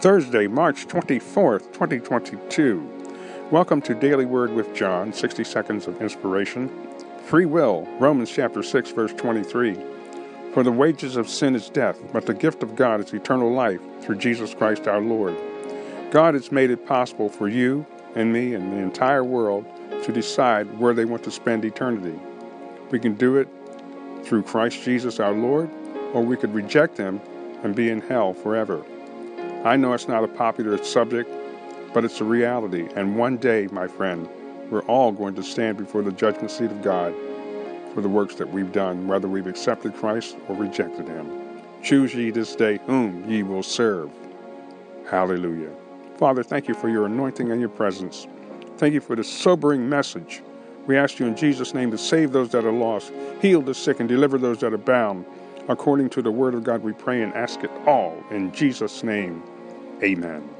Thursday, March 24th, 2022. Welcome to Daily Word with John, 60 seconds of inspiration. Free will, Romans chapter 6, verse 23. For the wages of sin is death, but the gift of God is eternal life through Jesus Christ our Lord. God has made it possible for you and me and the entire world to decide where they want to spend eternity. We can do it through Christ Jesus our Lord, or we could reject Him and be in hell forever. I know it's not a popular subject, but it's a reality. And one day, my friend, we're all going to stand before the judgment seat of God for the works that we've done, whether we've accepted Christ or rejected Him. Choose ye this day whom ye will serve. Hallelujah. Father, thank you for your anointing and your presence. Thank you for the sobering message. We ask you in Jesus' name to save those that are lost, heal the sick, and deliver those that are bound. According to the word of God, we pray and ask it all in Jesus' name. Amen.